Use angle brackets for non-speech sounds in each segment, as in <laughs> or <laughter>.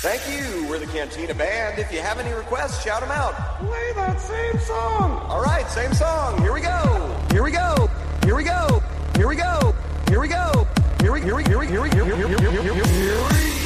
Thank you. We're the Cantina Band. If you have any requests, shout them out. Play that same song. All right, same song. Here we go. Here we go. Here we go. Here we go. Here we go. Here we here we here we here we here we here we here we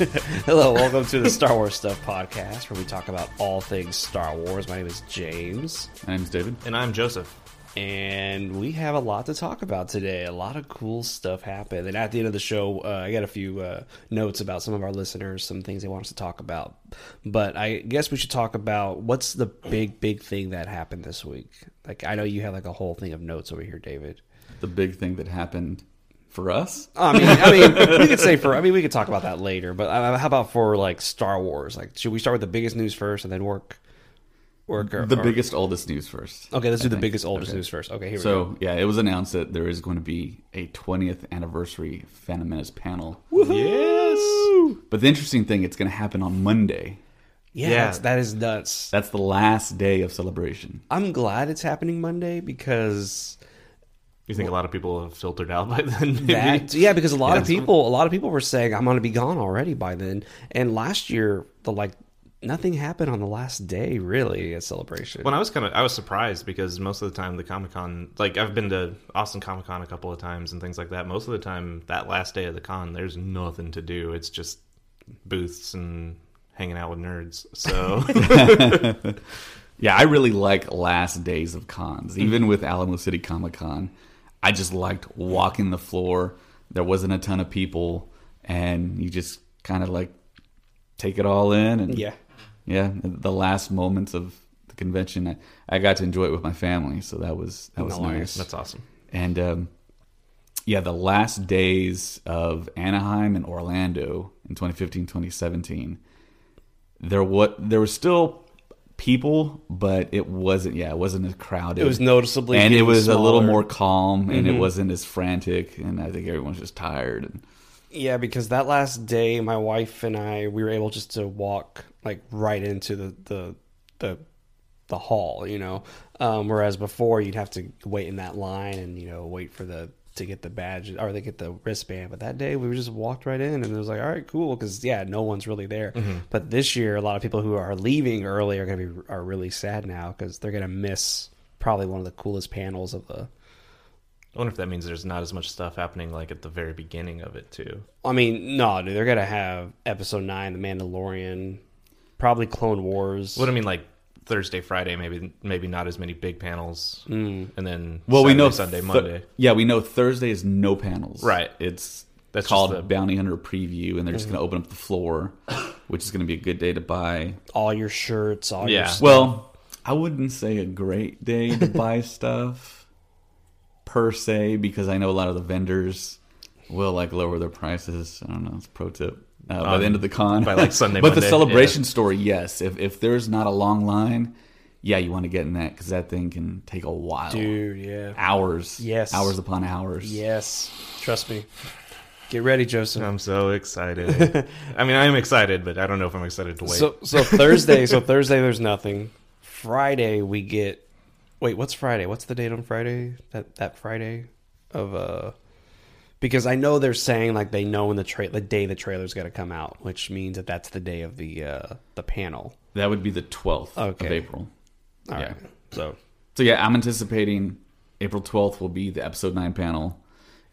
<laughs> Hello, welcome to the Star Wars Stuff Podcast, where we talk about all things Star Wars. My name is James, My name's David. And I'm Joseph. and we have a lot to talk about today. A lot of cool stuff happened. And at the end of the show, uh, I got a few uh, notes about some of our listeners, some things they want us to talk about. But I guess we should talk about what's the big, big thing that happened this week. Like, I know you have like a whole thing of notes over here, David. The big thing that happened for us. I mean, I mean, we could say for. I mean, we could talk about that later. But uh, how about for like Star Wars? Like, should we start with the biggest news first and then work? Work or, The or- biggest, oldest news first. Okay, let's I do the biggest, oldest Okay. news first. Okay, here we go. So yeah, it was announced that there is going to be a 20th anniversary Phantom Menace panel. Yes. But the interesting thing, it's going to happen on Monday. Yeah, Yeah. That's, that is nuts. That's the last day of celebration. I'm glad it's happening Monday because You think a lot of people have filtered out <laughs> by then? That. Yeah, because a lot of people, a lot of people were saying I'm going to be gone already by then. And last year, the like nothing happened on the last day really at celebration. When I was kind of, I was surprised because most of the time the Comic Con, like I've been to Austin Comic Con a couple of times and things like that. Most of the time, that last day of the con, there's nothing to do. It's just booths and hanging out with nerds. So <laughs> <laughs> Yeah, I really like last days of cons. Even with Alamo City Comic Con, I just liked walking the floor. There wasn't a ton of people, and you just kind of like take it all in. And yeah, yeah, the last moments of the convention, I, I got to enjoy it with my family, so that was that was Nice. nice. that's awesome. And um, yeah, the last days of Anaheim and Orlando in 2015, 2017, there what there was still people, but it wasn't. Yeah, it wasn't as crowded. it was noticeably, and it was a little more calm, and Mhm. it wasn't as frantic. And I think everyone's just tired. And Yeah, because that last day, my wife and I, we were able just to walk like right into the the the, the hall, you know. Um, whereas before, you'd have to wait in that line and you know wait for the to get the badge or they get the wristband. But that day, we just walked right in, and it was like, all right, cool, because yeah, no one's really there. Mm-hmm. But this year, a lot of people who are leaving early are gonna be are really sad now because they're gonna miss probably one of the coolest panels of the I wonder if that means there's not as much stuff happening like at the very beginning of it too. I mean, no, dude, they're gonna have episode nine, The Mandalorian, probably Clone Wars. What do I mean, like Thursday, Friday, maybe maybe not as many big panels, and then well, we know Sunday, th- Monday. Yeah, we know Thursday is no panels. Right. It's That's called just the- Bounty Hunter Preview, and they're just Mm-hmm. going to open up the floor, <coughs> which is going to be a good day to buy all your shirts, all your Yeah. stuff. Well, I wouldn't say a great day to <laughs> buy stuff per se because I know a lot of the vendors will like lower their prices. I don't know. It's a pro tip. Uh, by Um, the end of the con, by, like, Sunday, <laughs> but the Monday, celebration story, yes. If if there's not a long line, yeah, you want to get in that because that thing can take a while, dude, yeah, hours, Yes. hours upon hours. yes, trust me. Get ready, Joseph. I'm so excited. <laughs> I mean, I am excited, but I don't know if I'm excited to wait. So, so Thursday, so Thursday, there's nothing. Friday, we get. Wait, what's Friday? What's the date on Friday? That that Friday of uh. Because I know they're saying like they know when the tra- the day the trailer's got to come out, which means that that's the day of the uh the panel. That would be the twelfth Okay. of April. All Yeah. right. So So yeah, I'm anticipating April 12th will be the episode 9 panel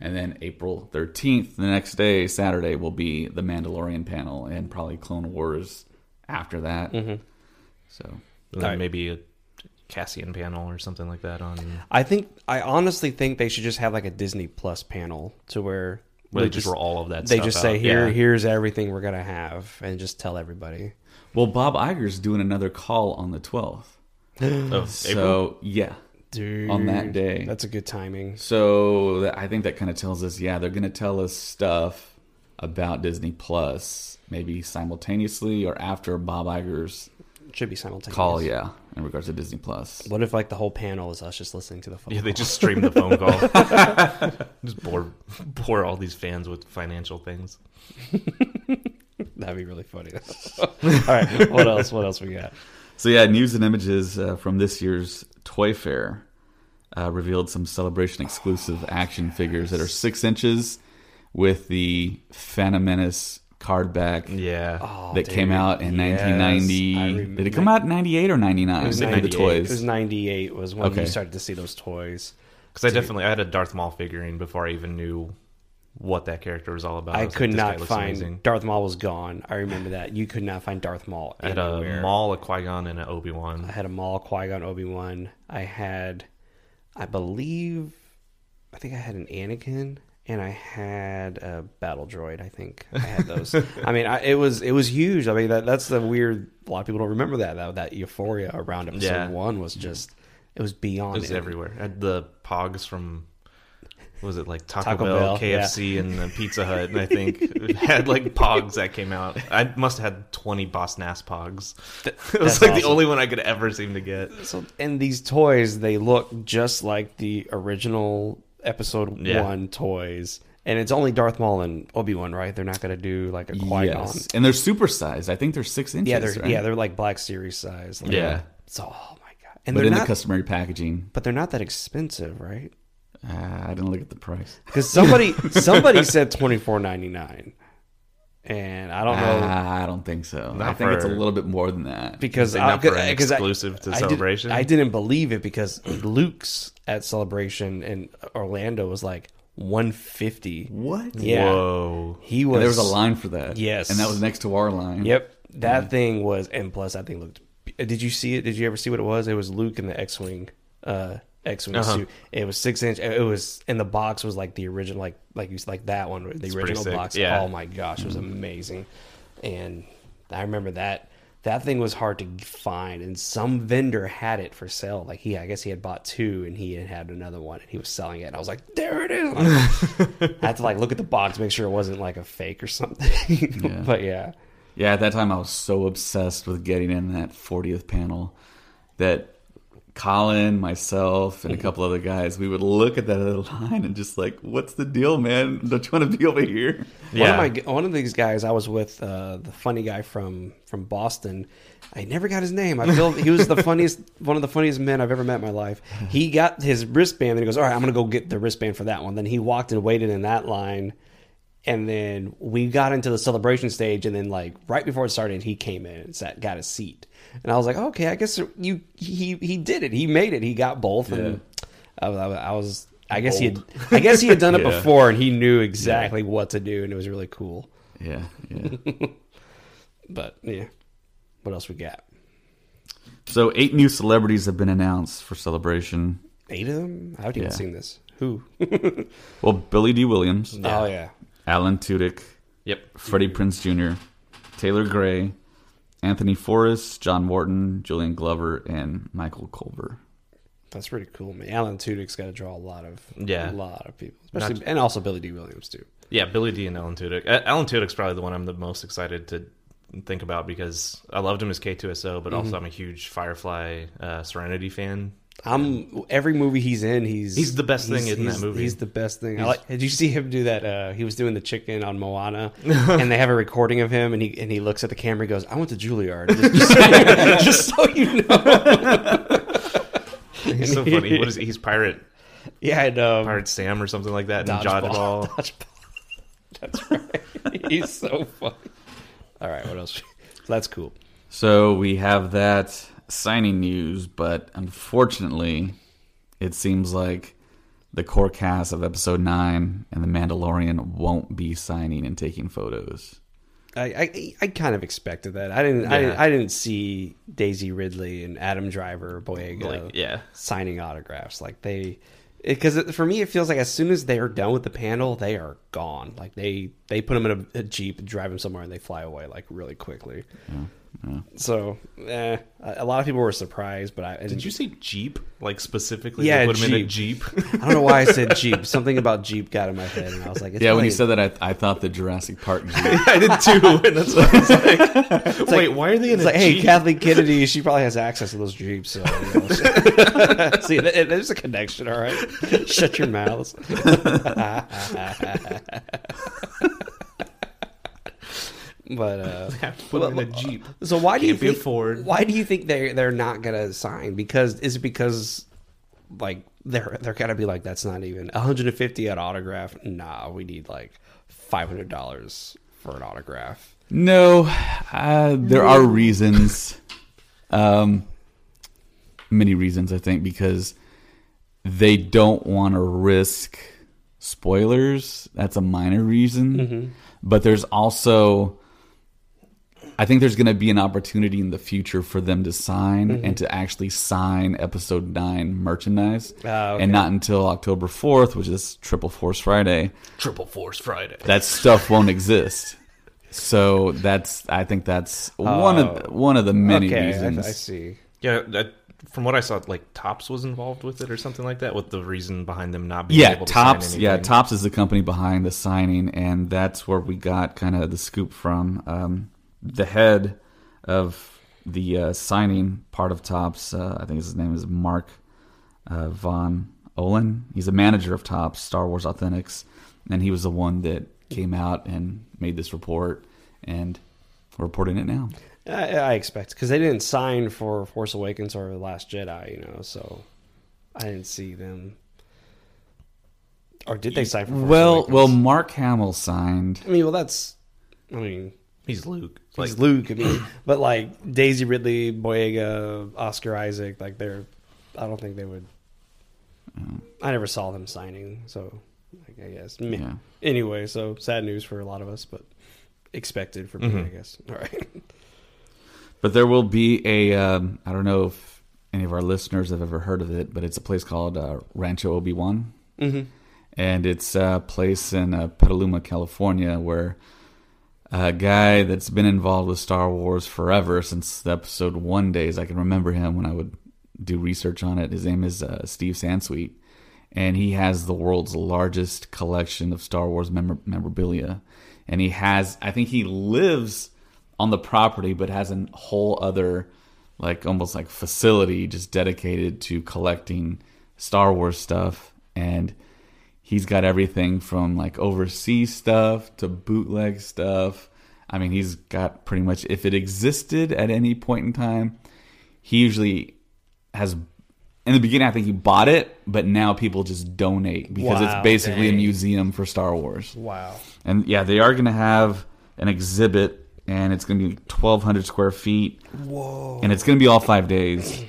and then April 13th, the next day, Saturday will be the Mandalorian panel and probably Clone Wars after that. Mm-hmm. So And then Alright. maybe a Cassian panel or something like that on. I think I honestly think they should just have like a Disney Plus panel to where Where they They just just- roll all of that. They stuff just say here, Yeah. here's everything we're gonna have, and just tell everybody. Well, Bob Iger's doing another call on the 12th. <gasps> Of April? So, yeah. Dude, On that day. that's a good timing. So that- I think that kind of tells us, yeah, they're going to tell us stuff about Disney Plus, maybe simultaneously or after Bob Iger's Should be simultaneous. call, yeah, in regards to Disney Plus. What if like the whole panel is us just listening to the phone? Yeah, they call? just stream the phone call. <laughs> just bore bore all these fans with financial things. <laughs> That'd be really funny. <laughs> All right, what else? What else we got? So yeah, news and images uh, from this year's Toy Fair uh, revealed some celebration exclusive action figures that are six inches with the Phantom Menace card back Yeah. Oh, that came out in Yes, 1990. I Did it come out in 98 or 99? It was The 98. toys. It was 98 was when Okay. you started to see those toys. Because I definitely I had a Darth Maul figurine before I even knew what that character was all about. I was like, could this guy not find amazing. Darth Maul was gone. I remember that. You could not find Darth Maul I had a anywhere. Maul, a Qui Gon, and an Obi Wan. I had a Maul, Qui Gon, Obi Wan. I had, I believe, I think I had an Anakin, and I had a battle droid. I think I had <laughs> those. I mean, I, it was it was huge. I mean, that that's the weird. A lot of people don't remember that that, that euphoria around episode Yeah. one was just it was beyond. It was it. everywhere. I had the Pogs from. what Was it like Taco, Taco Bell, Bell, KFC, and uh, Pizza Hut? And I think <laughs> it had like Pogs that came out. I must have had twenty Boss Nass Pogs. <laughs> it was like the only one I could ever seem to get. So, and these toys, they look just like the original episode Yeah. one toys. And it's only Darth Maul and Obi Wan, right? They're not going to do like a Qui Gon. Yes, and they're supersized. I think they're six inches. Yeah, they're right? yeah they're like Black Series size. Like, Yeah. So oh my god, and but they're in not, the customary packaging. but they're not that expensive, right? Uh, I didn't look at the price. Because somebody <laughs> somebody said twenty four ninety nine, and I don't know Ah, I don't think so. I Not think it's a little bit more than that. because not for an I- 'cause I- exclusive to I did- Celebration? I didn't believe it because Luke's at Celebration in Orlando was like one fifty. What? Yeah, Whoa. he And was. there was a line for that. Yes. and that was next to our line. Yep, that thing was, and plus I think looked. Did you see it? Did you ever see what it was? It was Luke in the X-wing, uh, X-wing Uh-huh. suit. It was six inch. It was, and the box was like the original, like like you like that one, the pretty original box. yeah. Oh my gosh, it was amazing, and I remember that. That thing was hard to find, and some vendor had it for sale. Like he, I guess he had bought two, and he had had another one, and he was selling it. And I was like, "There it is!" <laughs> I had to like look at the box, make sure it wasn't like a fake or something. <laughs> but yeah, Yeah, at that time I was so obsessed with getting in that 40th panel that Colin, myself, and a couple other guys, we would look at that other <laughs> line and just like, what's the deal, man? Don't you want to be over here? Yeah. One of my one of these guys I was with, uh, the funny guy from from Boston. I never got his name. I feel he was the <laughs> funniest, one of the funniest men I've ever met in my life. He got his wristband, and he goes, "All right, I'm gonna go get the wristband for that one." Then he walked and waited in that line, and then we got into the celebration stage, and then like right before it started, he came in and sat, got a seat, and I was like, "Okay, I guess you he he did it. He made it. He got both." And I was, I I was I guess he had, I guess he had done it <laughs> Yeah. before, and he knew exactly what to do, and it was really cool. Yeah, yeah. <laughs> But yeah, what else we got? so eight new celebrities have been announced for celebration. Eight of them? I haven't even seen this. Who? <laughs> Well, Billy Dee Williams, Oh yeah, Alan Tudyk, Yep. Freddie Prinze Jr., Taylor Gray, Anthony Forrest, John Morton, Julian Glover, and Michael Culver. that's pretty cool. Man, Alan Tudyk's got to draw a lot of Yeah. a lot of people, especially and also Billy Dee Williams too. Yeah, Billy Dee and Alan Tudyk. Alan Tudyk's probably the one I'm the most excited to think about because I loved him as K2SO, but Mm-hmm. also I'm a huge Firefly uh, Serenity fan. I'm every movie he's in. He's He's the best thing in that he's- movie. He's the best thing. I like, did you see him do that? Uh, he was doing the chicken on Moana, <laughs> and they have a recording of him, and he and he looks at the camera. and goes, "I went to Juilliard." Just, just so, just so you know. <laughs> <laughs> He's so funny. What is he? He's Pirate Yeah, and, um, Pirate Sam or something like that. And Dodgeball. Dodgeball. Dodgeball. That's right. He's so funny. All right, what else? That's cool. So we have that signing news, but unfortunately, it seems like the core cast of episode 9 and The Mandalorian won't be signing and taking photos. I, I I kind of expected that. I didn't I, Yeah. didn't I didn't see Daisy Ridley and Adam Driver, Boyega, Like, yeah. signing autographs. Like they because for me it feels like as soon as they are done with the panel, they are gone. Like they they put them in a, a jeep, drive them somewhere, and they fly away like really quickly. So, eh, a a lot of people were surprised, but I and- Did you say Jeep? Like specifically, Yeah, they put him in a Jeep. Jeep. <laughs> I don't know why I said <laughs> Jeep. Something about Jeep got in my head, and I was like, it's Yeah, when you said that, I, I thought the Jurassic Park. Jeep. <laughs> I did too, and that's why I was like, "Wait, why are they in It's a like, hey, Kathleen Kennedy, she probably has access to those Jeeps. So, you know. See, there's a connection, all right? Shut your mouths. But, <laughs> uh, put him in a Jeep. so why do you Can't be think, afford. why do you think they they're not gonna sign? Because is it because like they're they're gonna be like that's not even 150 at autograph? Nah, we need like five hundred dollars for an autograph. No, uh, there are <laughs> reasons. Um, many reasons, I think, because they don't want to risk spoilers. That's a minor reason. But there's also, I think there's going to be an opportunity in the future for them to sign and to actually sign episode nine merchandise. Ah, okay. And not until October 4th, which is Triple Force Friday Triple Force Friday. that stuff won't exist. So that's I think that's one of the, one of the many okay, reasons. I see. Yeah, that, from what I saw, like Topps was involved with it or something like that. With the reason behind them not being Yeah, able to Topps. sign Yeah. Topps is the company behind the signing, and that's where we got kind of the scoop from. Um, the head of the uh, signing part of Topps, uh, I think his name is Mark uh, Von Olin. He's a manager of Topps, Star Wars Authentics, and he was the one that came out and made this report, and we're reporting it now. I, I expect because they didn't sign for Force Awakens or The Last Jedi, you know, so I didn't see them. Or did they sign for? Force Well, Awakens? well, Mark Hamill signed. I mean, well, that's. I mean, He's Luke. Like Like Luke. I mean, <clears throat> but like Daisy Ridley, Boyega, Oscar Isaac, like they're. I don't think they would. I never saw them signing, so like, I guess. meh. Yeah. Anyway, so sad news for a lot of us, but expected for me, I guess. All right. <laughs> But there will be a. Um, I don't know if any of our listeners have ever heard of it, but it's a place called uh, Rancho Obi Wan, mm-hmm. and it's a place in uh, Petaluma, California, where a guy that's been involved with Star Wars forever since the episode one days. I can remember him when I would do research on it. His name is uh, Steve Sansweet, and he has the world's largest collection of Star Wars memor- memorabilia. And he has, I think he lives on the property, but has a whole other, like almost like facility just dedicated to collecting Star Wars stuff. And he's got everything from like overseas stuff to bootleg stuff. I mean, he's got pretty much, if it existed at any point in time, he usually has in the beginning I think he bought it, but now people just donate because Wow, it's basically a museum for Star Wars. Wow. And yeah, they are going to have an exhibit and it's going to be 1200 square feet. Whoa. And it's going to be all 5 days.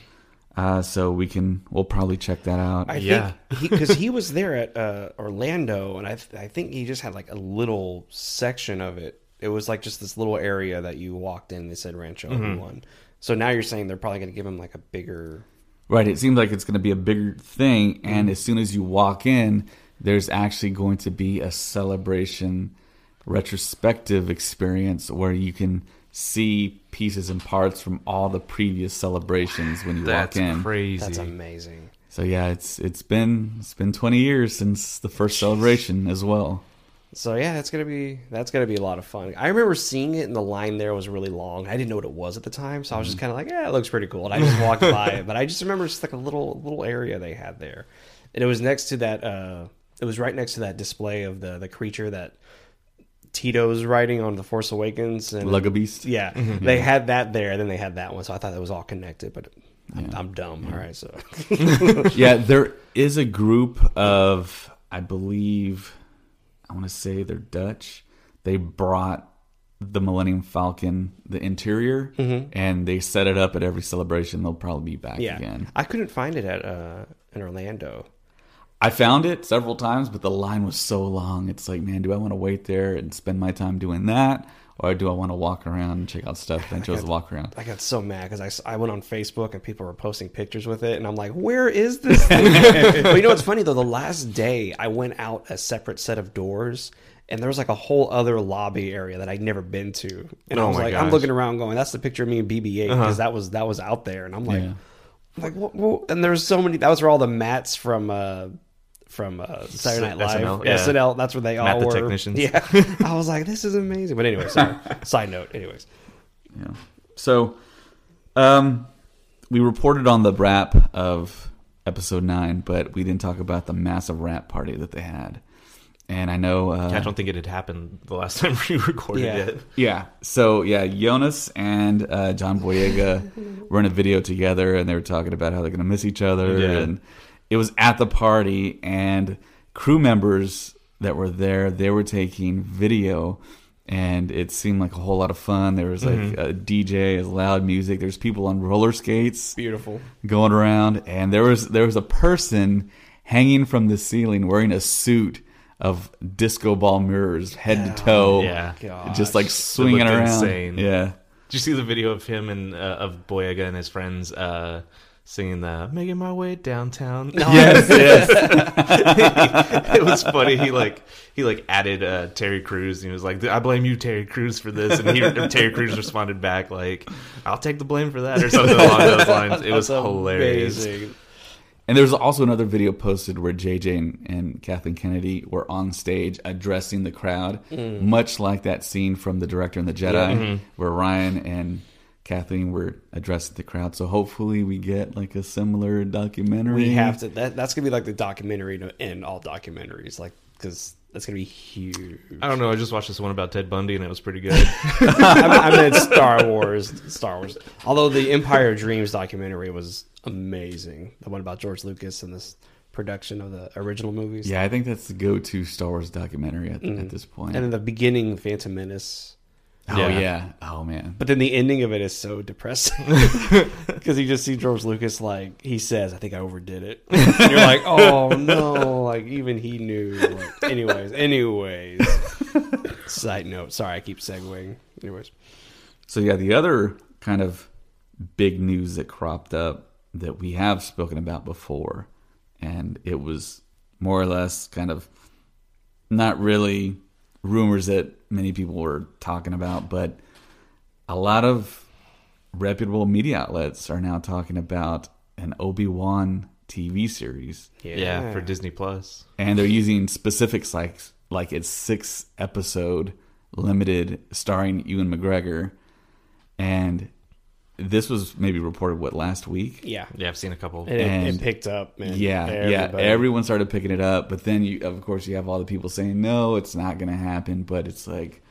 Uh, so we can we'll probably check that out. I Yeah. because he, was there at uh, Orlando, and I th- I think he just had like a little section of it. It was like just this little area that you walked in. They said Rancho Mm-hmm. One. So now you're saying they're probably going to give him like a bigger. Right. It seems like it's going to be a bigger thing. And as soon as you walk in, there's actually going to be a celebration retrospective experience where you can see pieces and parts from all the previous celebrations when you that's walk in. crazy. That's amazing. So yeah, it's it's been it's been 20 years since the first celebration as well. So yeah, that's gonna be that's gonna be a lot of fun. I remember seeing it, and the line there was really long. I didn't know what it was at the time, so I was Mm-hmm. just kind of like, "Yeah, it looks pretty cool." And I just walked by it, but I just remember just like a little little area they had there, and it was next to that. uh It was right next to that display of the the creature that Teedo's writing on the Force Awakens, and Luggabeast? Yeah, mm-hmm. they mm-hmm. had that there, and then they had that one, so I thought that was all connected, but. I'm, I'm dumb. All right, so <laughs> yeah, there is a group of, I believe, I want to say they're Dutch. They brought the Millennium Falcon, the interior, mm-hmm. and they set it up at every celebration. They'll probably be back yeah, again. I couldn't find it at uh in Orlando. I found it several times, but the line was so long. It's like, man, do I want to wait there and spend my time doing that? or do I want to walk around and check out stuff? And <laughs> I chose to walk around. I got so mad because I, I went on Facebook and people were posting pictures with it, and I'm like, where is this <laughs> thing? but you know what's funny though? The last day I went out a separate set of doors, and there was like a whole other lobby area that I'd never been to, and I Oh was my like, I'm looking around going, that's the picture of me and BB-8 because that was that was out there, and I'm like, Yeah. I'm like what, what? And there's so many. That was where all the mats from. uh from uh, Saturday Night Live, SNL, yeah. SNL. That's where they all the were. technicians. <laughs> Yeah, I was like, this is amazing. But anyway, sorry. <laughs> Side note. Anyways, Yeah. So, um, we reported on the wrap of episode nine, but we didn't talk about the massive wrap party that they had. And I know, uh, I don't think it had happened the last time <laughs> we recorded Yeah. it. yeah. So yeah, Joonas and uh, John Boyega were in a video together, and they were talking about how they're going to miss each other. Yeah. And it was at the party, and crew members that were there, they were taking video, and it seemed like a whole lot of fun. There was like a DJ, loud music. There's people on roller skates beautiful. going around, and there was there was a person hanging from the ceiling wearing a suit of disco ball mirrors, head to toe, Yeah. just like swinging around. insane. Yeah, Did you see the video of him and uh, of Boyega and his friends uh, singing the "Making My Way Downtown"? <laughs> yes, <laughs> yes. it was funny. He like he like added uh, Terry Crews and he was like, "I blame you, Terry Crews, for this." And he Terry Crews responded back like, "I'll take the blame for that" or something along those lines. It was That's hilarious. amazing. And there was also another video posted where JJ and, and Kathleen Kennedy were on stage addressing the crowd, Mm. much like that scene from The Director and the Jedi, where Rian and Kathleen were addressing the crowd. So hopefully we get like a similar documentary. We have to. That, that's gonna be like the documentary to end all documentaries, like because that's gonna be huge. I don't know. I just watched this one about Ted Bundy and it was pretty good. <laughs> I, I meant Star Wars. Star Wars. Although the Empire of Dreams documentary was amazing, the one about George Lucas and this production of the original movies. Yeah, I think that's the go-to Star Wars documentary at, at this point. Mm. And in the beginning, Phantom Menace. Oh Yeah. yeah. oh man. But then the ending of it is so depressing <laughs> because you just see George Lucas like he says, "I think I overdid it." <laughs> And you're like, "Oh no!" Like even he knew. Like, anyways, anyways. Side note. Sorry, I keep segueing. Anyways, So yeah, the other kind of big news that cropped up that we have spoken about before, and it was more or less kind of not really rumors that many people were talking about, but a lot of reputable media outlets are now talking about an Obi Wan TV series, yeah, for Disney Plus. and they're using specifics like like it's six episode limited starring Ewan McGregor, and this was maybe reported what last week. yeah, Yeah, I've seen a couple. it, it And- picked up. Man. Yeah, yeah. Everyone started picking it up, but then you, of course, you have all the people saying no, it's not going to happen. But it's like,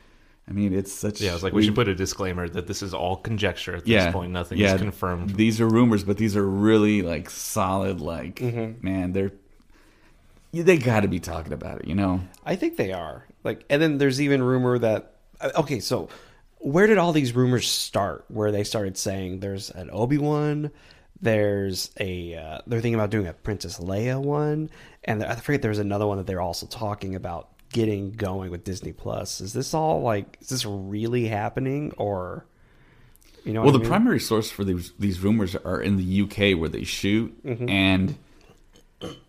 I mean, it's such. Yeah, I was like, we, should put a disclaimer that this is all conjecture at this yeah, point. Nothing yeah, is confirmed. These are rumors, but these are really like solid. Like, Mm-hmm. man, they're they got to be talking about it. You know? I think they are. Like, and then there's even rumor that. uh, Okay, so where did all these rumors start? Where they started saying there's an Obi Wan, there's a uh, they're thinking about doing a Princess Leia one, and I forget there was another one that they're also talking about getting going with Disney Plus. Is this all like? Is this really happening or? You know, Well, the mean? primary source for these these rumors are in the UK where they shoot Mm-hmm. and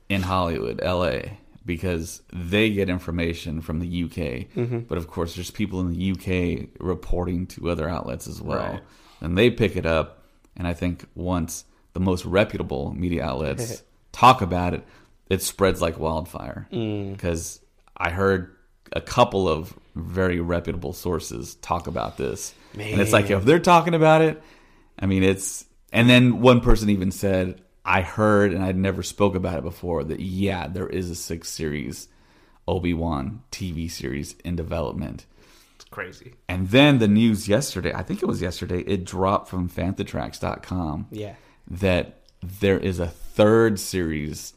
in Hollywood, LA, because they get information from the UK. Mm-hmm. But of course, there's people in the UK reporting to other outlets as well, Right. and they pick it up. And I think once the most reputable media outlets <laughs> talk about it, it spreads like wildfire. Mm. Because I heard a couple of very reputable sources talk about this, and it's like if they're talking about it, I mean, it's. And then one person even said, I heard, and I'd never spoke about it before, that yeah, there is a six series Obi Wan TV series in development. It's crazy. And then the news yesterday, I think it was yesterday, it dropped from FanthaTracks.com yeah. that there is a third series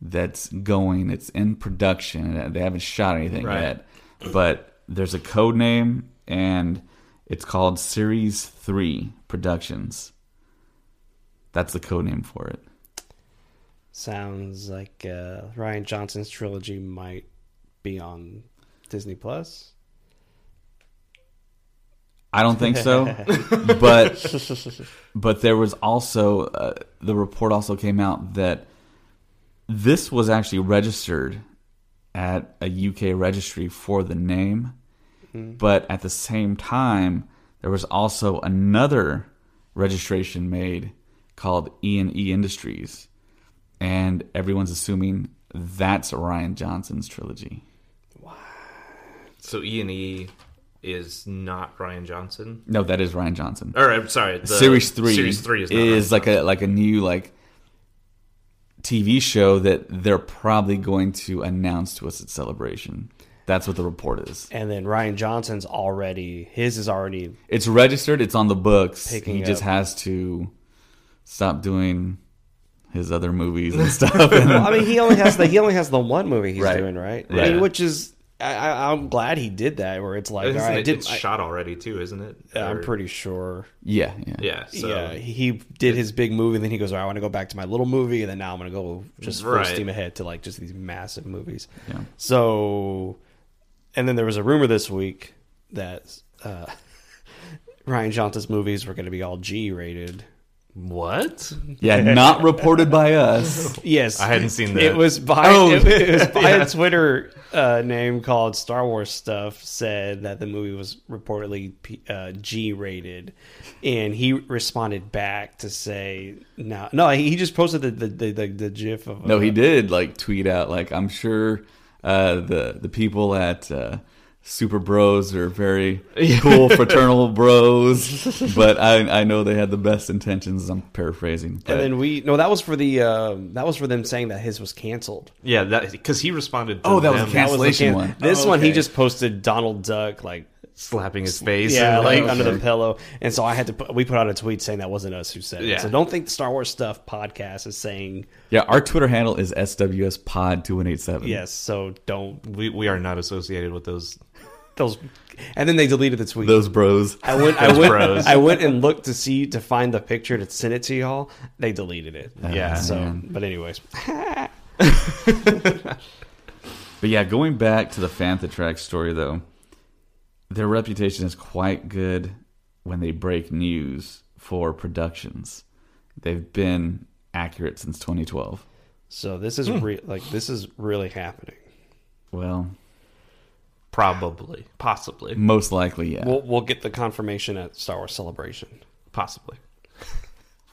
that's going. It's in production. They haven't shot anything Right. yet, but there's a code name, and it's called Series Three Productions. That's the code name for it. Sounds like uh, Rian Johnson's trilogy might be on Disney Plus. I don't think so. <laughs> but but there was also uh, the report also came out that this was actually registered at a UK registry for the name, but at the same time there was also another registration made called E and E Industries, and everyone's assuming that's Rian Johnson's trilogy. Wow. So E and E is not Rian Johnson. No, that is Rian Johnson. Or I'm sorry, the series three Series three is, not is like a like a new like TV show that they're probably going to announce to us at Celebration. That's what the report is. And then Rian Johnson's already his is already It's registered. It's on the books. He just up. has to stop doing his other movies and stuff. <laughs> And- I mean, he only has the he only has the one movie he's Right. doing, right? I mean, which is I, I, I'm glad he did that. Where it's like, all Isn't right, I it, did, it's I, shot already too, isn't it? I'm pretty sure. yeah, yeah, Yeah. So yeah, he did his big movie, and then he goes, all right, I want to go back to my little movie, and then now I'm going to go just full Right. steam ahead to like just these massive movies. Yeah. So, and then there was a rumor this week that uh, <laughs> Rian Johnson's movies were going to be all G rated. What? <laughs> yeah. Not reported by us. <laughs> Yes, I hadn't seen that. It was by Oh, it, it was <laughs> by yeah. a Twitter uh, name called Star Wars Stuff said that the movie was reportedly uh, G rated, and he responded back to say no, no. He just posted the the the, the, the GIF of No, uh, he did like tweet out like I'm sure uh, the the people at uh, Super Bros are very cool <laughs> fraternal bros, but I I know they had the best intentions. I'm paraphrasing. But And then we no, that was for the um, that was for them saying that his was canceled. Yeah, that because he responded. To Oh, that was them a That was the Cancellation one. This Oh, one he just posted Donald Duck like slapping his face. yeah, like like, under the pillow. And so I had to put, we put out a tweet saying that wasn't us who said it. So don't think the Star Wars stuff podcast is saying yeah, our Twitter handle is SWS Pod two one eight seven. yes. So don't we we are not associated with those. Those. And then they deleted the tweet. those bros. I went, I Those went, bros. I went and looked to see to find the picture to send it to y'all. They deleted it. Yeah. So, man. but anyways, <laughs> But yeah, going back to the Fantatrack story though, their reputation is quite good when they break news for productions. They've been accurate since 2012. so this is hmm. re- like this is really happening. Well, Probably, possibly, most likely, yeah. We'll we'll get the confirmation at Star Wars Celebration. possibly.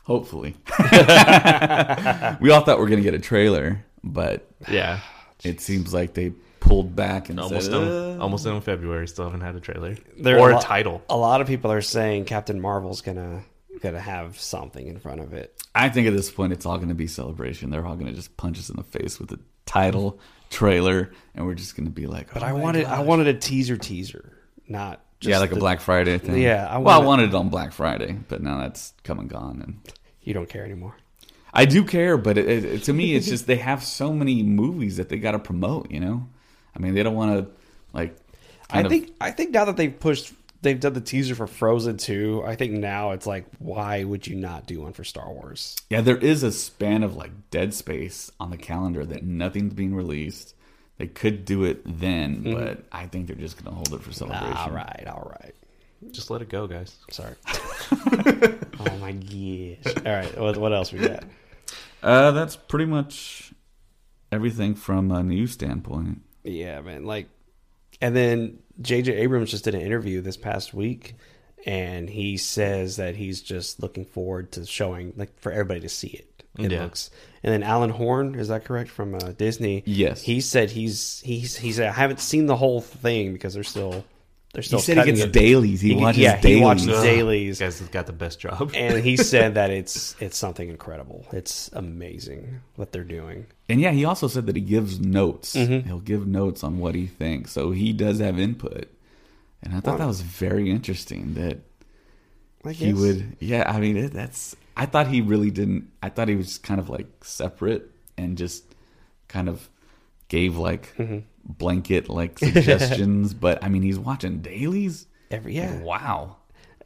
Hopefully. <laughs> we all thought we are going to get a trailer, but Yeah, it seems like they pulled back and almost said, done. "Uh." Almost done in February. Still haven't had a trailer There or a lo- title. A lot of people are saying Captain Marvel's gonna gonna have something in front of it. I think at this point it's all going to be celebration. They're all going to just punch us in the face with the title, trailer, and we're just going to be like, But "Oh I my wanted I wanted a teaser teaser, not just yeah, like a Black Friday thing. Yeah, I well, I wanted- wanted it on Black Friday, but now that's come and gone. And You don't care anymore. I do care, but it, it, to me, it's just they have so many movies that they got to promote. You know, I mean, they don't want to like. I kind of- think I think now that they've pushed, they've done the teaser for Frozen two. I think now it's like, why would you not do one for Star Wars? yeah, there is a span of like dead space on the calendar that nothing's being released. They could do it then, but I think they're just going to hold it for celebration. All right, all right. Just let it go, guys. Sorry. <laughs> <laughs> oh my gosh. All right. What, what else we got? Uh, that's pretty much everything from a news standpoint. Yeah, man. Like, and then J.J. Abrams just did an interview this past week, and he says that he's just looking forward to showing, like, for everybody to see it. It Yeah. looks. And then Alan Horn, is that correct from uh, Disney? Yes. He said he's he's he said I haven't seen the whole thing because they're still they're still. He said he cutting gets it. dailies. He, watches yeah, dailies. he watches Ugh, dailies. You guys have got the best job. <laughs> and he said that <laughs> it's it's something incredible. It's amazing what they're doing. And yeah, he also said that he gives notes. Mm-hmm. He'll give notes on what he thinks. So he does have input. And I thought that was very interesting that I he guess. would. Yeah, I mean, it, that's. I thought he really didn't. I thought he was kind of like separate and just kind of gave like Mm-hmm. Blanket like <laughs> suggestions. but I mean, he's watching dailies. every yeah. Wow.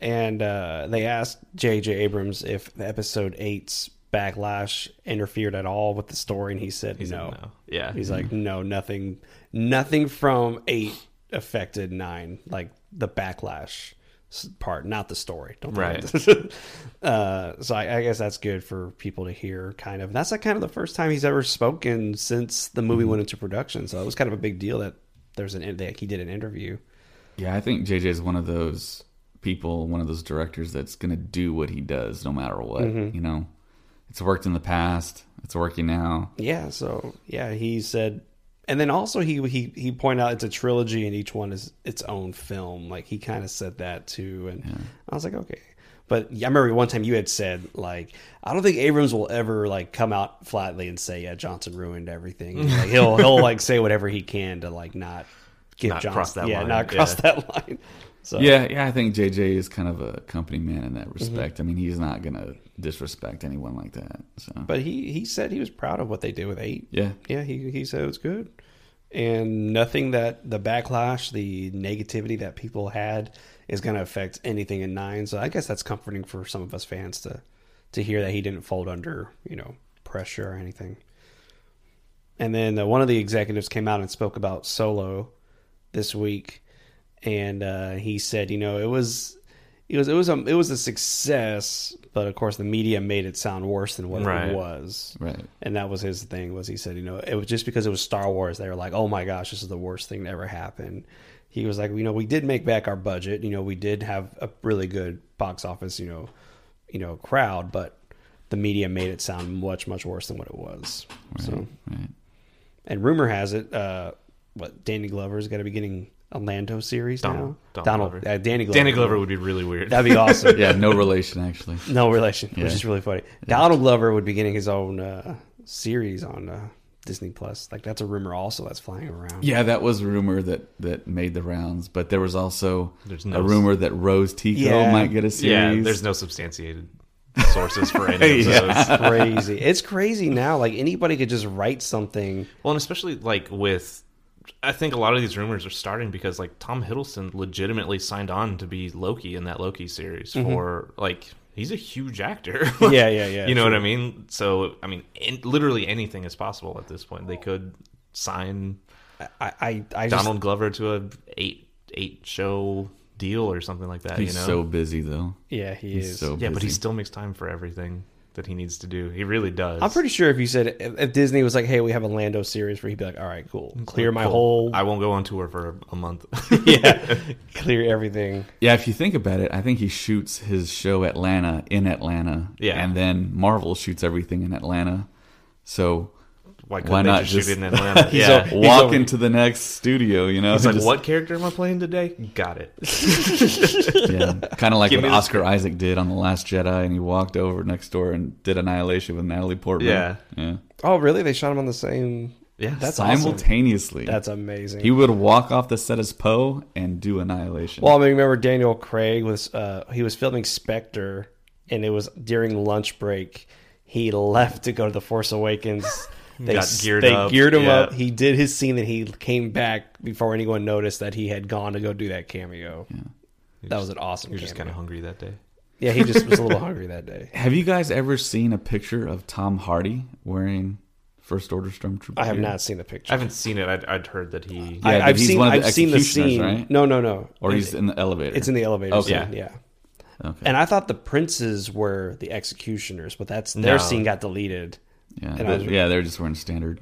And uh, they asked J.J. Abrams if episode eight's backlash interfered at all with the story, and he said He said no. no. Yeah. He's like, no, nothing, nothing from eight affected nine, like the backlash. Part, not the story. Don't Right. <laughs> uh, so I, I guess that's good for people to hear. Kind of. That's like kind of the first time he's ever spoken since the movie went into production. So it was kind of a big deal that there's an that he did an interview. Yeah, I think JJ is one of those people, one of those directors that's going to do what he does no matter what. Mm-hmm. You know, it's worked in the past, it's working now. Yeah, so yeah, he said, and then also he he he pointed out it's a trilogy and each one is its own film. Like he kind of said that too, and I was like, okay. But I remember one time you had said like, I don't think Abrams will ever like come out flatly and say, yeah, Johnson ruined everything. Like he'll he'll like say whatever he can to like not give Not Johnson cross that yeah, line, not cross yeah. that line. So Yeah, yeah, I think JJ is kind of a company man in that Mm-hmm. respect. I mean, he's not going to disrespect anyone like that. So, But he he said he was proud of what they did with eight. yeah, yeah, he he said it was good, and nothing that the backlash, the negativity that people had is going to affect anything in nine. So I guess that's comforting for some of us fans to to hear that he didn't fold under you know pressure or anything. And then uh, one of the executives came out and spoke about Solo this week, and uh, he said, you know, it was. It was it was a it was a success, but of course the media made it sound worse than what Right. it was. right. And that was his thing. Was he said, you know, it was just because it was Star Wars. They were like, oh my gosh, this is the worst thing to ever happen. He was like, you know, we did make back our budget. You know, we did have a really good box office, you know, you know, crowd, but the media made it sound much much worse than what it was. So, Right. and rumor has it, uh, what Danny Glover's got to be getting a Lando series Donald- now. Donald Glover. uh, Danny Glover. Danny Glover would be really weird. That'd be awesome. <laughs> Yeah, no relation actually. No relation, Yeah. which is really funny. Donald Glover would be getting his own uh, series on uh, Disney Plus. Like that's a rumor also that's flying around. Yeah, that was a rumor that that made the rounds, but there was also There's a no- rumor that Rose Tico Yeah. might get a series. yeah, there's no substantiated <laughs> sources for any of Yeah. those. crazy. It's crazy now. Like anybody could just write something. Well, and especially like with, I think a lot of these rumors are starting because like Tom Hiddleston legitimately signed on to be Loki in that Loki series for like he's a huge actor. Mm-hmm. <laughs> Yeah, yeah, yeah, You know true. what I mean? So I mean, in, literally anything is possible at this point. They could sign I I, I just, Donald Glover to a eight eight show deal or something like that. He's you know? so busy though. yeah he He's is. so yeah, but he still makes time for everything that he needs to do. He really does. I'm pretty sure if you said if, if Disney was like, "Hey, we have a Lando series," where he'd be like, "All right, cool, clear my Cool. whole I won't go on tour for a month. <laughs> yeah, <laughs> clear everything." Yeah, if you think about it, I think he shoots his show Atlanta in Atlanta. Yeah. And then Marvel shoots everything in Atlanta. So Why couldn't Why they not just, just- shoot it in Atlanta? <laughs> He's yeah. a- walk over- into the next studio, you know? He's like, Just- what character am I playing today? Got it. <laughs> Yeah. Kind of like Give what me the Oscar Isaac did on The Last Jedi, and he walked over next door and did Annihilation with Natalie Portman. Yeah. Yeah. Oh, really? They shot him on the same. Yeah. That's awesome. Simultaneously. That's amazing. He would walk off the set as Poe and do Annihilation. Well, I mean, remember Daniel Craig was uh, he was filming Spectre, and it was during lunch break. He left to go to the Force Awakens. Hmm. They, Got geared they up, geared him yeah. up. He did his scene, and he came back before anyone noticed that he had gone to go do that cameo. That was an awesome. You're just kind of hungry that day. Yeah, he just was a little <laughs> hungry that day. Have you guys ever seen a picture of Tom Hardy wearing First Order Stormtrooper? I have not seen the picture. I haven't seen it. I'd, I'd heard that he. Yeah, I, i've, he's seen. one of the I've seen the scene. right? No, no, no. Or It- he's in the elevator. It's in the elevator Okay. scene. Yeah. Okay. And I thought the princes were the executioners, but that's their No. scene got deleted. Yeah, and they- yeah, they're just wearing standard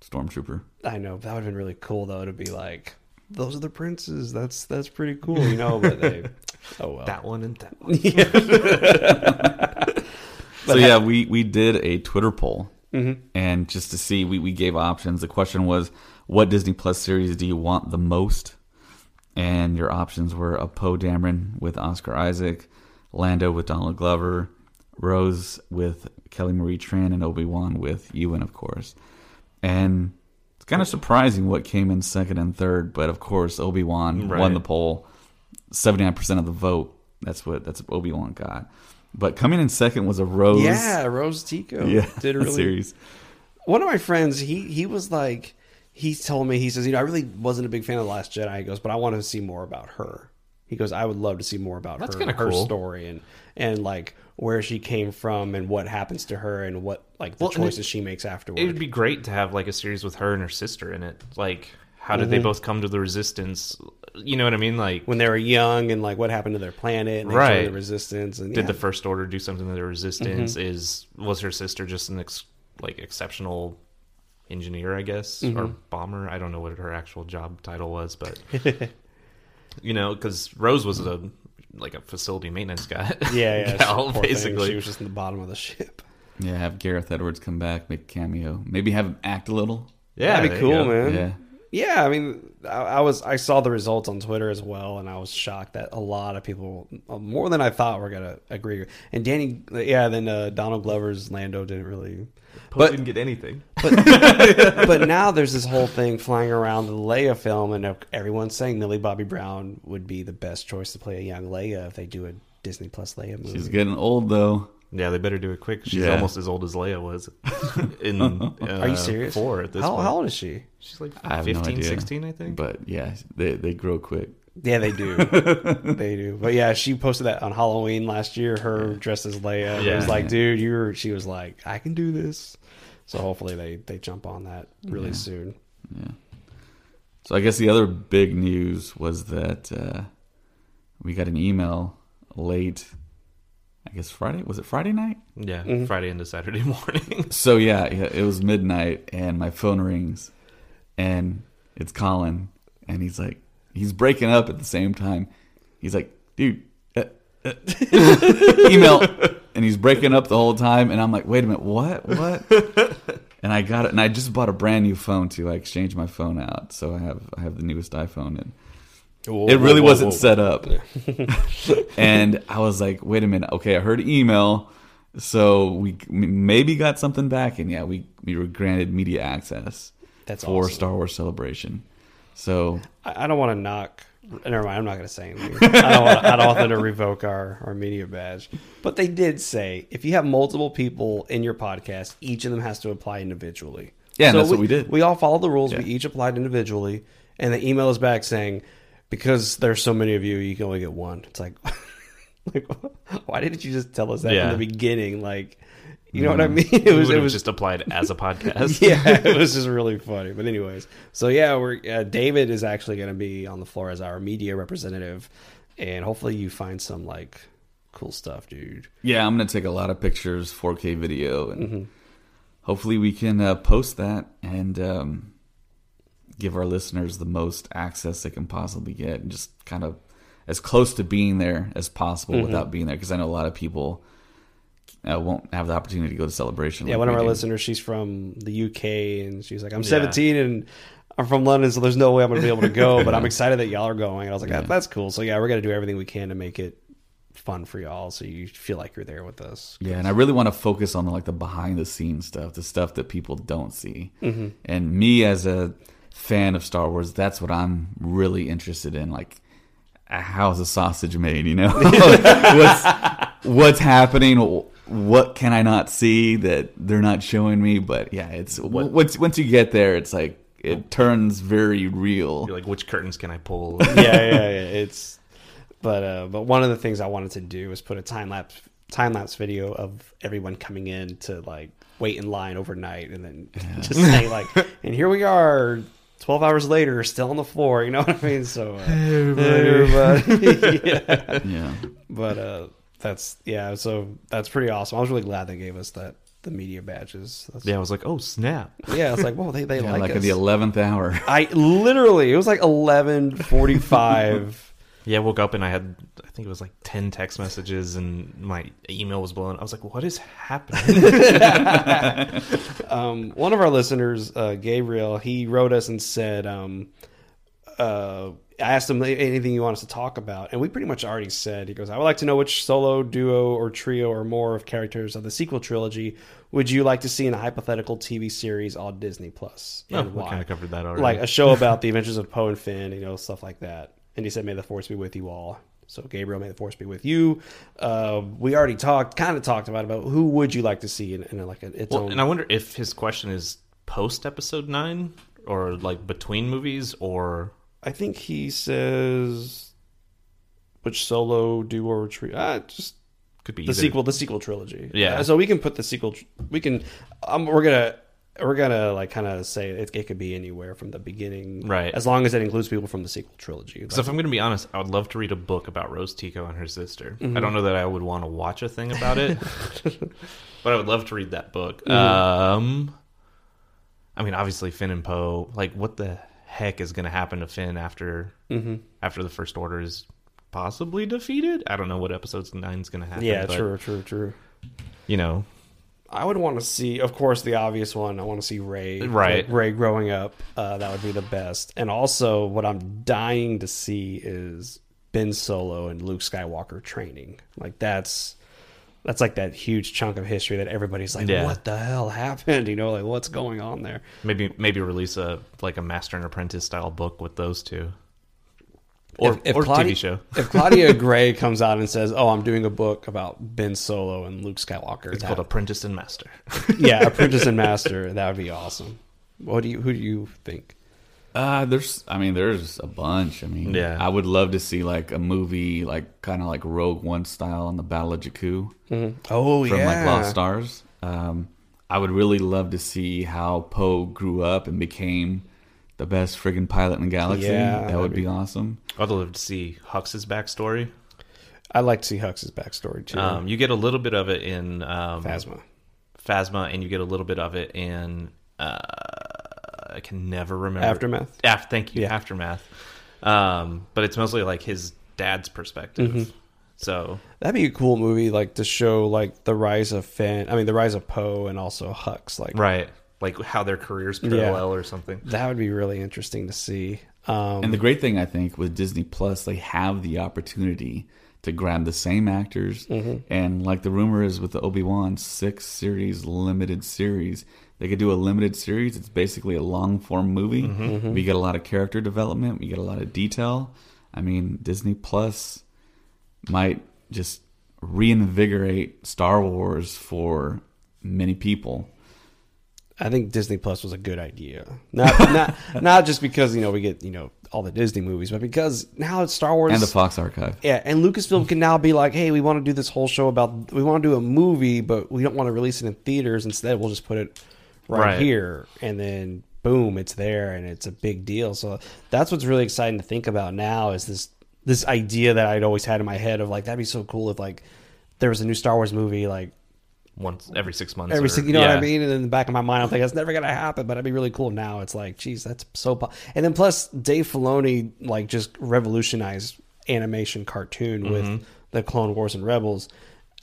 Stormtrooper. I know that would have been really cool though to be like, those are the princes. That's that's pretty cool, you know. But they, <laughs> oh well. that one and that <laughs> one. <laughs> so yeah, we we did a Twitter poll, Mm-hmm. and just to see, we we gave options. The question was, what Disney Plus series do you want the most? And your options were a Poe Dameron with Oscar Isaac, Lando with Donald Glover, Rose with Kelly Marie Tran, and Obi Wan with Ewan, of course. And it's kind of surprising what came in second and third, but of course Obi Wan Right. won the poll, seventy nine percent of the vote. That's what that's what Obi Wan got. But coming in second was a Rose. yeah, Rose Tico <laughs> yeah, did really. series. One of my friends, he he was like, he told me he says, you know, I really wasn't a big fan of the Last Jedi. He goes, but I want to see more about her. He goes, I would love to see more about That's her, her cool. story and and like where she came from and what happens to her and what like the Well, it- choices she makes afterwards. It would be great to have like a series with her and her sister in it. Like how did they both come to the resistance? You know what I mean? Like, when they were young and like what happened to their planet and Right. the resistance and did yeah. the first order do something to the resistance? Mm-hmm. Is was her sister just an ex, like exceptional engineer? I guess Mm-hmm. or bomber. I don't know what her actual job title was, but <laughs> you know, because Rose was a like a facility maintenance guy. yeah <laughs> yeah gal, poor thing. basically. she was just in the bottom of the ship Yeah, have Gareth Edwards come back, make a cameo, maybe have him act a little. yeah, that'd be cool man Yeah, Yeah, I mean, I, I was I saw the results on Twitter as well, and I was shocked that a lot of people, uh, more than I thought, were gonna agree. And Danny, yeah, then uh, Donald Glover's Lando didn't really. Poe But- didn't get anything. <laughs> But now there's this whole thing flying around the Leia film, and everyone's saying Millie Bobby Brown would be the best choice to play a young Leia if they do a Disney Plus Leia movie. she's getting old though. Yeah, they better do it quick. She's Yeah. almost as old as Leia was. <laughs> In uh, Are you serious? Four at this how, point. how old is she? She's like I 15, no 16, I think. But yeah, they they grow quick. Yeah, they do. <laughs> they do. But yeah, she posted that on Halloween last year. Her dressed as Leia. It was like, dude, you're. She was like, I can do this. So hopefully they they jump on that really soon. Yeah. So I guess the other big news was that uh, we got an email late. I guess Friday was it Friday night? yeah, Mm-hmm. Friday into Saturday <laughs> morning. <laughs> So yeah, yeah, it was midnight, and my phone rings, and it's Colin, and he's like, he's breaking up at the same time. He's like, dude, uh, uh, <laughs> email, and he's breaking up the whole time, and I'm like, wait a minute, what, what? <laughs> And I got it, and I just bought a brand new phone too. I exchanged my phone out, so I have I have the newest iPhone, and it really wasn't set up. <laughs> and I was like, wait a minute. Okay, I heard email. So we maybe got something back. And yeah, we, we were granted media access That's for awesome. Star Wars Celebration. So I, I don't want to knock. Never mind. I'm not going to say anything. I don't. Want, I don't want them to revoke our our media badge. But they did say if you have multiple people in your podcast, each of them has to apply individually. Yeah, and that's what we did. We all followed the rules. Yeah. We each applied individually, and the email is back saying because there's so many of you, you can only get one. It's like, <laughs> like why didn't you just tell us that Yeah. from the beginning? Like, you know what I Mm-hmm. mean? <laughs> It was. It was just applied as a podcast. <laughs> yeah, it was <laughs> just really funny. But anyways, so yeah, we're uh, David is actually going to be on the floor as our media representative, and hopefully you find some like cool stuff, dude. yeah, I'm gonna take a lot of pictures, 4K video, and Mm-hmm. hopefully we can uh, post that and um, give our listeners the most access they can possibly get, and just kind of as close to being there as possible Mm-hmm. without being there, because I know a lot of people. Uh, won't have the opportunity to go to celebration. Yeah, like one of our do. listeners, she's from the UK, and she's like, I'm Yeah. 17 and I'm from London, so there's no way I'm going to be able to go, but I'm <laughs> excited that y'all are going. And I was like, that, that's cool. So yeah, we're going to do everything we can to make it fun for y'all, so you feel like you're there with us. Yeah, and I really want to focus on like the behind the scenes stuff, the stuff that people don't see. Mm-hmm. And me as a fan of Star Wars, that's what I'm really interested in. Like, how's a sausage made? You know, <laughs> <laughs> what's what's happening? What can I not see that they're not showing me? But yeah, it's once once you get there, it's like it turns very real. You're like, which curtains can I pull? <laughs> yeah, yeah, yeah. It's but uh, but one of the things I wanted to do was put a time lapse time lapse video of everyone coming in to like wait in line overnight, and then <laughs> just say like, <laughs> and here we are. 12 hours later, still on the floor, you know what I mean? So, uh, everybody. yeah. Yeah, But, uh, that's, yeah, so that's pretty awesome. I was really glad they gave us that, the media badges. That's, yeah, I was like, oh snap! yeah, it's like, whoa, they, they yeah like, like us. at the eleventh hour. <laughs> I literally, it was like 11:45. <laughs> Yeah, I woke up and I had, I think it was like ten text messages, and my email was blown. I was like, what is happening? <laughs> um, one of our listeners, uh, Gabriel, he wrote us and said, um, uh, I asked him anything you want us to talk about, and we pretty much already said. He goes, "I would like to know which solo, duo, or trio or more of characters of the sequel trilogy would you like to see in a hypothetical TV series on Disney Plus, oh, and we why?" kind of covered that already. Like a show <laughs> about the adventures of Poe and Finn, you know, stuff like that. And he said, "May the force be with you all." So Gabriel, may the force be with you. Uh, we already talked, kind of talked about about who would you like to see in, in like a, its well, own. and I wonder if his question is post episode nine or like between movies or I think he says which solo, duo, or trio. Ah, just could be the either. sequel, the sequel trilogy. Yeah. Uh, so we can put the sequel. We can. Um, we're gonna we're gonna like kind of say it, it could be anywhere from the beginning, Right. As long as it includes people from the sequel trilogy. So if I'm going to be honest, I would love to read a book about Rose Tico and her sister. Mm-hmm. I don't know that I would want to watch a thing about it, <laughs> but I would love to read that book. Mm-hmm. Um, I mean, obviously Finn and Poe. Like, what the heck is going to happen to Finn after Mm-hmm. after the First Order is possibly defeated? I don't know what episode nine is going to happen. yeah, but, true, true, true. You know, I would want to see, of course, the obvious one. I want to see Rey, Right. Rey growing up. Uh, that would be the best. And also, what I'm dying to see is Ben Solo and Luke Skywalker training. Like that's that's like that huge chunk of history that everybody's like, Yeah. "What the hell happened?" <laughs> You know, like what's going on there? maybe maybe release a like a Master and Apprentice style book with those two, or or Claudia, TV show. if Claudia <laughs> Gray comes out and says, "Oh, I'm doing a book about Ben Solo and Luke Skywalker," It's that- called Apprentice and Master. yeah, Apprentice and <laughs> Master, that would be awesome. What do you? Who do you think? Uh, there's, I mean, there's a bunch. I mean, Yeah. I would love to see like a movie, like kind of like Rogue One style on the Battle of Jakku Oh yeah. from like Lost Stars. Um, I would really love to see how Poe grew up and became the best friggin' pilot in the galaxy. Yeah, that would that'd be awesome. I'd love to see Hux's backstory. I'd like to see Hux's backstory too. Um, you get a little bit of it in um, Phasma. Phasma, and you get a little bit of it in. Uh, I can never remember Aftermath? Af- thank you, Yeah. aftermath. Um, but it's mostly like his dad's perspective. Mm-hmm. So That'd be a cool movie, like to show like the rise of Finn. I mean, the rise of Poe and also Hux. Like right, like how their careers parallel or something. that would be really interesting to see. Um, And the great thing I think with Disney Plus, they have the opportunity to grab the same actors, and like the rumor is with the Obi Wan six series limited series, they could do a limited series. It's basically a long form movie. Mm-hmm. Mm-hmm. We get a lot of character development. We get a lot of detail. I mean, Disney Plus might just reinvigorate Star Wars for many people. I think Disney Plus was a good idea. Not <laughs> not not just because you know we get you know all the Disney movies, but because now it's Star Wars And the Fox Archive. Yeah, and Lucasfilm can now be like, hey, we want to do this whole show about we want to do a movie, but we don't want to release it in theaters. Instead, we'll just put it right, Right. here, and then boom, it's there, and it's a big deal. So that's what's really exciting to think about now is this this idea that I'd always had in my head of like that'd be so cool if like there was a new Star Wars movie like Once every six months. every sing- you know what. I mean? And in the back of my mind, I'm like, that's never gonna happen, but it'd be really cool. Now it's like, geez, that's so. Po-. And then plus, Dave Filoni like just revolutionized animation cartoon Mm-hmm. with the Clone Wars and Rebels.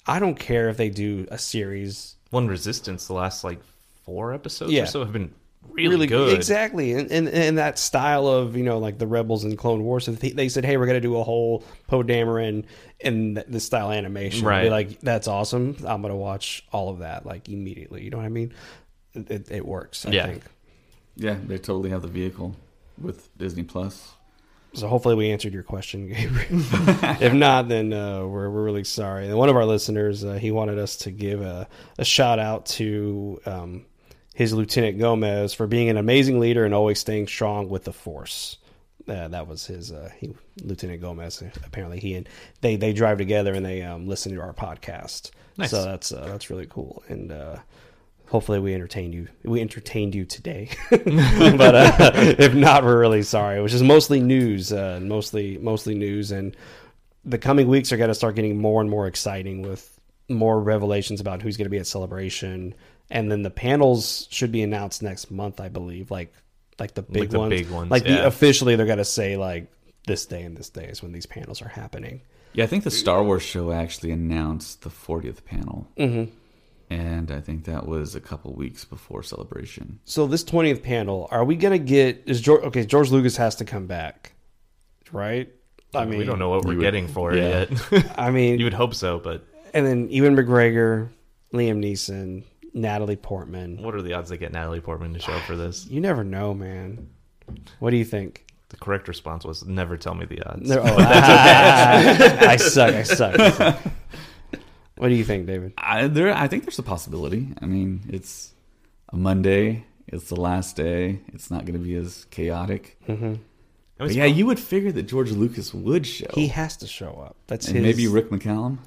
I don't care if they do a series. One Resistance, the last like four episodes Yeah. or so have been really, good. exactly, and, and and that style of you know like the Rebels and Clone Wars. So they they said, hey, we're gonna do a whole Poe Dameron in th- this style animation. I'd Be Right. like, that's awesome. I'm gonna watch all of that like immediately. You know what I mean? It, it, it works. I Yeah. think. Yeah, they totally have the vehicle with Disney Plus. So hopefully we answered your question, Gabriel. <laughs> if not, then uh, we're we're really sorry. And one of our listeners, uh, he wanted us to give a, a shout out to um, his Lieutenant Gomez for being an amazing leader and always staying strong with the Force. Uh, that was his uh, he, Lieutenant Gomez. Apparently, he and they they drive together and they um, listen to our podcast. Nice. So that's uh, that's really cool. And uh, hopefully we entertained you. We entertained you today, <laughs> but uh, <laughs> if not, we're really sorry. It was just mostly news, uh, and mostly mostly news, and the coming weeks are going to start getting more and more exciting with more revelations about who's going to be at Celebration, and then the panels should be announced next month, I believe. Like like the big the ones, big ones, like the officially they're going to say like this day and this day is when these panels are happening. Yeah, I think the Star Wars show actually announced the 40th panel. Mm-hmm. And I think that was a couple weeks before Celebration. So this twentieth panel, are we gonna get? Is George okay? George Lucas has to come back, right? I mean, we don't know what we're would- getting for yeah. it yet. I mean, <laughs> you would hope so, but and then Ewan McGregor, Liam Neeson, Natalie Portman. what are the odds they get Natalie Portman to show up for this? <sighs> You never know, man. What do you think? The correct response was never tell me the odds. No, oh, <laughs> I suck. I suck. I <laughs> suck. What do you think, David? I, there, I think there's a possibility. I mean, it's a Monday. It's the last day. It's not going to be as chaotic. Mm-hmm. It was But yeah, you would figure that George Lucas would show. He has to show up. That's and his. maybe Rick McCallum.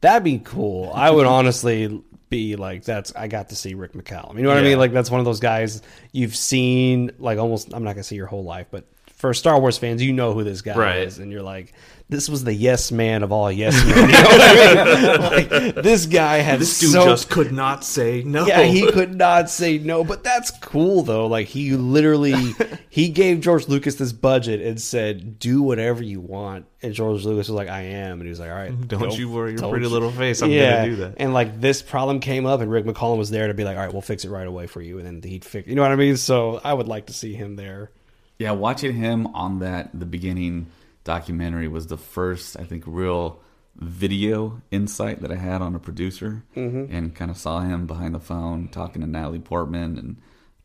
That'd be cool. I would honestly be like that's I got to see Rick McCallum. You know what I mean? Like that's one of those guys you've seen like almost I'm not gonna say your whole life, but for Star Wars fans, you know who this guy Right. is, and you're like, this was the yes man of all yes men. You know I mean? Like, this guy had This dude so just could not say no. yeah, he could not say no, but that's cool though. Like he literally <laughs> he gave George Lucas this budget and said, "Do whatever you want." And George Lucas was like, "I am," and he was like, "All right, Don't go- you worry your pretty you." little face. I'm yeah, gonna do that. And like this problem came up, and Rick McCallum was there to be like, "All right, we'll fix it right away for you," and then he'd fix. You know what I mean? So I would like to see him there. Yeah, watching him on that the beginning documentary was the first, I think, real video insight that I had on a producer, Mm-hmm. and kind of saw him behind the phone talking to Natalie Portman and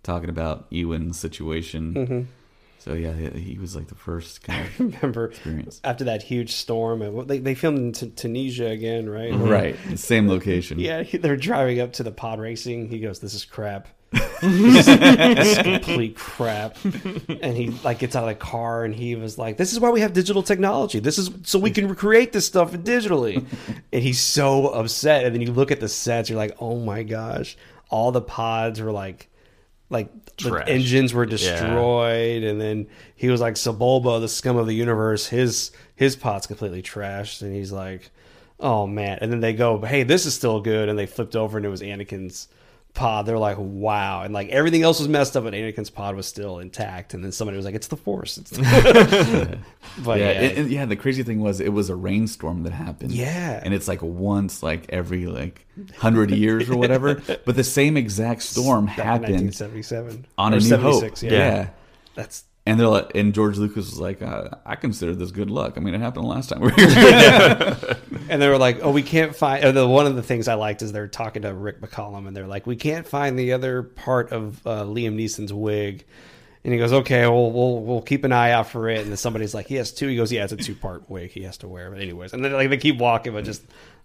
talking about Ewan's situation. Mm-hmm. So yeah, he, was like the first <laughs> kind of Remember experience. after that huge storm, and they they filmed in T- Tunisia again, right? Right, same location. Yeah, they're driving up to the pod racing. He goes, "This is crap. Is <laughs> complete crap." And he like gets out of the car and he was like, "This is why we have digital technology. This is so we can recreate this stuff digitally." and he's so upset. And then you look at the sets, you're like, "Oh my gosh!" All the pods were like, like the engines were destroyed. And then he was like, "Sebulba, the scum of the universe. His his pod's completely trashed." And he's like. Oh man! And then they go, "Hey, this is still good," and they flipped over and it was Anakin's pod. They're like, "Wow!" And like everything else was messed up, but Anakin's pod was still intact. And then somebody was like, "It's the Force." It's the... <laughs> <laughs> but yeah, yeah, and- and yeah. The crazy thing was, it was a rainstorm that happened. Yeah. and it's like once, like every like hundred years or whatever. <laughs> but the same exact storm happened 1977 on Or a New Hope. Yeah. Yeah. that's And they're like, and George Lucas was like, uh, I consider this good luck. I mean, it happened last time <laughs> and they were like, "Oh, we can't find." The one of the things I liked is they're talking to Rick McCallum, and they're like, "We can't find the other part of uh, Liam Neeson's wig." And he goes, "Okay, we'll we'll we'll keep an eye out for it." And then somebody's like, "He has two. He goes, "Yeah, it's a two part wig he has to wear." But anyways, and then like they keep walking, but just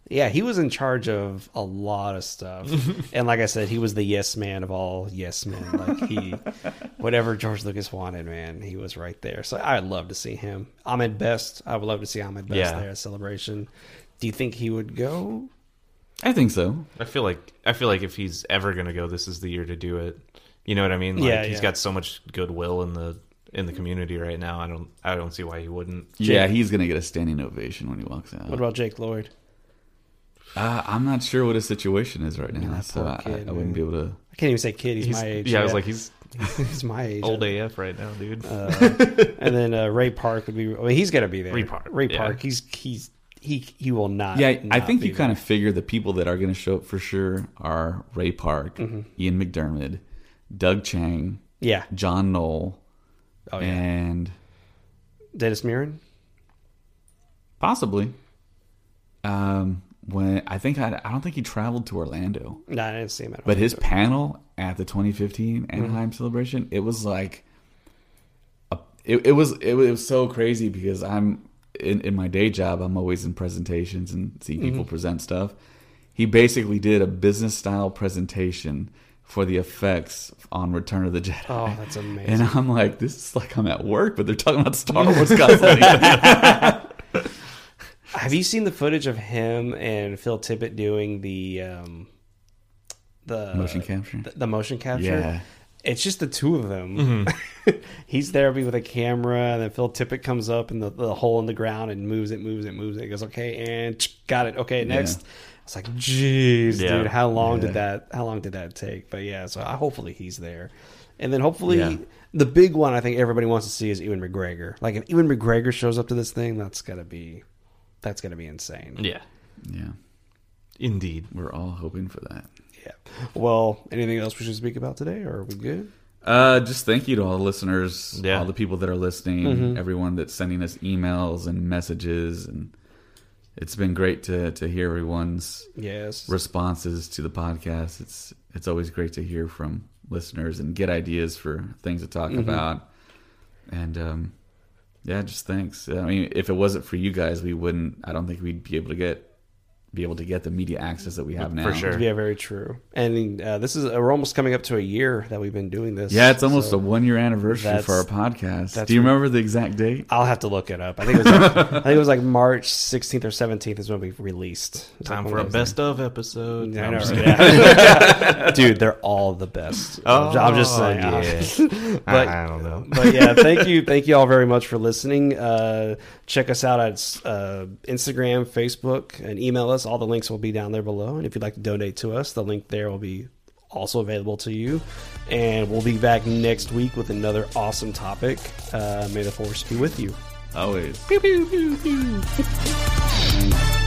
yeah, he was in charge of a lot of stuff. <laughs> and like I said, he was the yes man of all yes men. Like he, <laughs> whatever George Lucas wanted, man, he was right there. So I'd love to see him. Ahmed Best, I would love to see Ahmed Best Yeah. there at Celebration. Do you think he would go? I think so. I feel like I feel like if he's ever gonna go, this is the year to do it. You know what I mean? Like, Yeah, he's yeah. got so much goodwill in the in the community right now. I don't I don't see why he wouldn't. Yeah, he's gonna get a standing ovation when he walks out. What about Jake Lloyd? Uh, I'm not sure what his situation is right now, so I, kid, I wouldn't be able to. I can't even say kid. He's, He's, my age. yeah, I was like he's <laughs> he's my age. old AF right now, dude. Uh, <laughs> and then uh, Ray Park would be. Well, he's gonna be there. Ray Park, Ray yeah. Park. He's he's he he will not. Yeah, I think you kind of figure the people that are going to show up for sure are Ray Park, Mm-hmm. Ian McDiarmid, Doug Chiang, Yeah. John Knoll, Oh yeah. and Dennis Muren. possibly. Um, when I think I, I don't think he traveled to Orlando, No, I didn't see him at all. but his panel at the 2015 Anaheim Mm-hmm. celebration, it was like, a, it, it was it was so crazy because I'm in, in my day job, I'm always in presentations and see people Mm-hmm. present stuff. He basically did a business style presentation for the effects on Return of the Jedi. Oh, that's amazing. And I'm like, this is like I'm at work, but they're talking about Star <laughs> Wars cosplay. <laughs> Have you seen the footage of him and Phil Tippett doing the um, the Motion capture? The, the motion capture. Yeah. It's just the two of them. <laughs> He's there with a camera, and then Phil Tippett comes up in the, the hole in the ground and moves it, moves it, moves it. He goes, "Okay, and got it. Okay, next." It's like, "Jeez, Yeah. dude, how long Yeah. did that? How long did that take?" But yeah, so I, hopefully he's there, and then hopefully Yeah. the big one I think everybody wants to see is Ewan McGregor. Like if Ewan McGregor shows up to this thing, that's gotta be that's gonna be insane. yeah, yeah, indeed. we're all hoping for that. Yeah. Well, anything else we should speak about today, or are we good? Uh, just thank you to all the listeners, Yeah. all the people that are listening, everyone that's sending us emails and messages, and it's been great to to hear everyone's Yes. responses to the podcast. It's it's always great to hear from listeners and get ideas for things to talk about. And um, yeah, just thanks. I mean, if it wasn't for you guys, we wouldn't. I don't think we'd be able to get be able to get the media access that we have now. For sure. Yeah, very true. And uh, this is we're almost coming up to a year that we've been doing this. Yeah, it's almost so a one year anniversary for our podcast. Do you remember the exact date? I'll have to look it up. I think it was like, <laughs> I think it was like March 16th or 17th is when we released. Time like for a one of best of episode. Yeah, I know, right? Yeah. <laughs> Dude, they're all the best. <laughs> Oh, I'm just saying. yeah. but I, I don't know. but yeah, thank you, thank you all very much for listening. Uh, check us out at uh, Instagram, Facebook, and email us. All the links will be down there below. And if you'd like to donate to us, the link there will be also available to you. And we'll be back next week with another awesome topic. Uh, may the force be with you. Always. Pew, pew, pew, pew. <laughs>